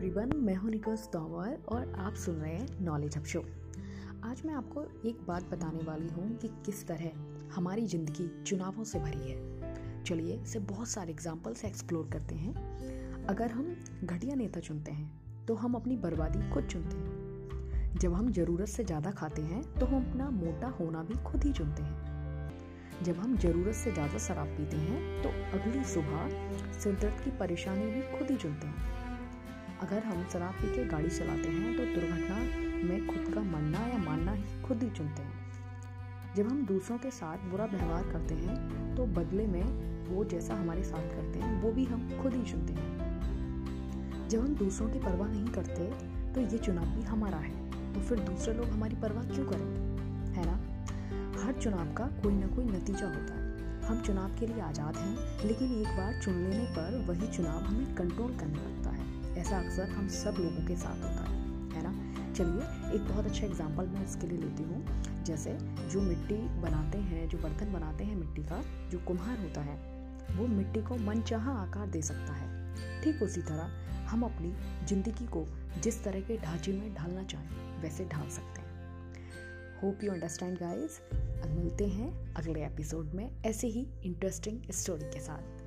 Everyone मैं हूँ निकोस तोमर और आप सुन रहे हैं नॉलेज हब शो आज मैं आपको एक बात बताने वाली हूँ कि किस तरह हमारी ज़िंदगी चुनावों से भरी है। चलिए इसे बहुत सारे एग्ज़ाम्पल से एक्सप्लोर करते हैं। अगर हम घटिया नेता चुनते हैं तो हम अपनी बर्बादी खुद चुनते हैं। जब हम ज़रूरत से ज़्यादा खाते हैं तो हम अपना मोटा होना भी खुद ही चुनते हैं। जब हम ज़रूरत से ज़्यादा शराब पीते हैं तो अगली सुबह सिरदर्द की परेशानी भी खुद ही चुनते हैं। अगर हम शराब पी के गाड़ी चलाते हैं तो दुर्घटना में खुद का मरना या मानना ही खुद ही चुनते हैं। जब हम दूसरों के साथ बुरा व्यवहार करते हैं तो बदले में वो जैसा हमारे साथ करते हैं, वो भी हम खुद ही चुनते हैं। जब हम दूसरों की परवाह नहीं करते तो ये चुनाव भी हमारा है तो फिर दूसरे लोग हमारी परवाह क्यों करें? है ना? हर चुनाव का कोई ना कोई नतीजा होता है। हम चुनाव के लिए आज़ाद हैं, लेकिन एक बार चुन लेने पर वही चुनाव हमें कंट्रोल करने लगता है। ऐसा अक्सर हम सब लोगों के साथ होता है है ना? चलिए, एक बहुत अच्छा एग्ज़ाम्पल मैं इसके लिए लेती हूँ। जैसे जो मिट्टी बनाते हैं, जो बर्तन बनाते हैं मिट्टी का, जो कुम्हार होता है, वो मिट्टी को मनचाहा आकार दे सकता है। ठीक उसी तरह हम अपनी ज़िंदगी को जिस तरह के ढांचे में ढालना चाहें, वैसे ढाल सकते हैं। होप यू अंडरस्टैंड गाइज़ मिलते हैं अगले एपिसोड में ऐसे ही इंटरेस्टिंग स्टोरी के साथ।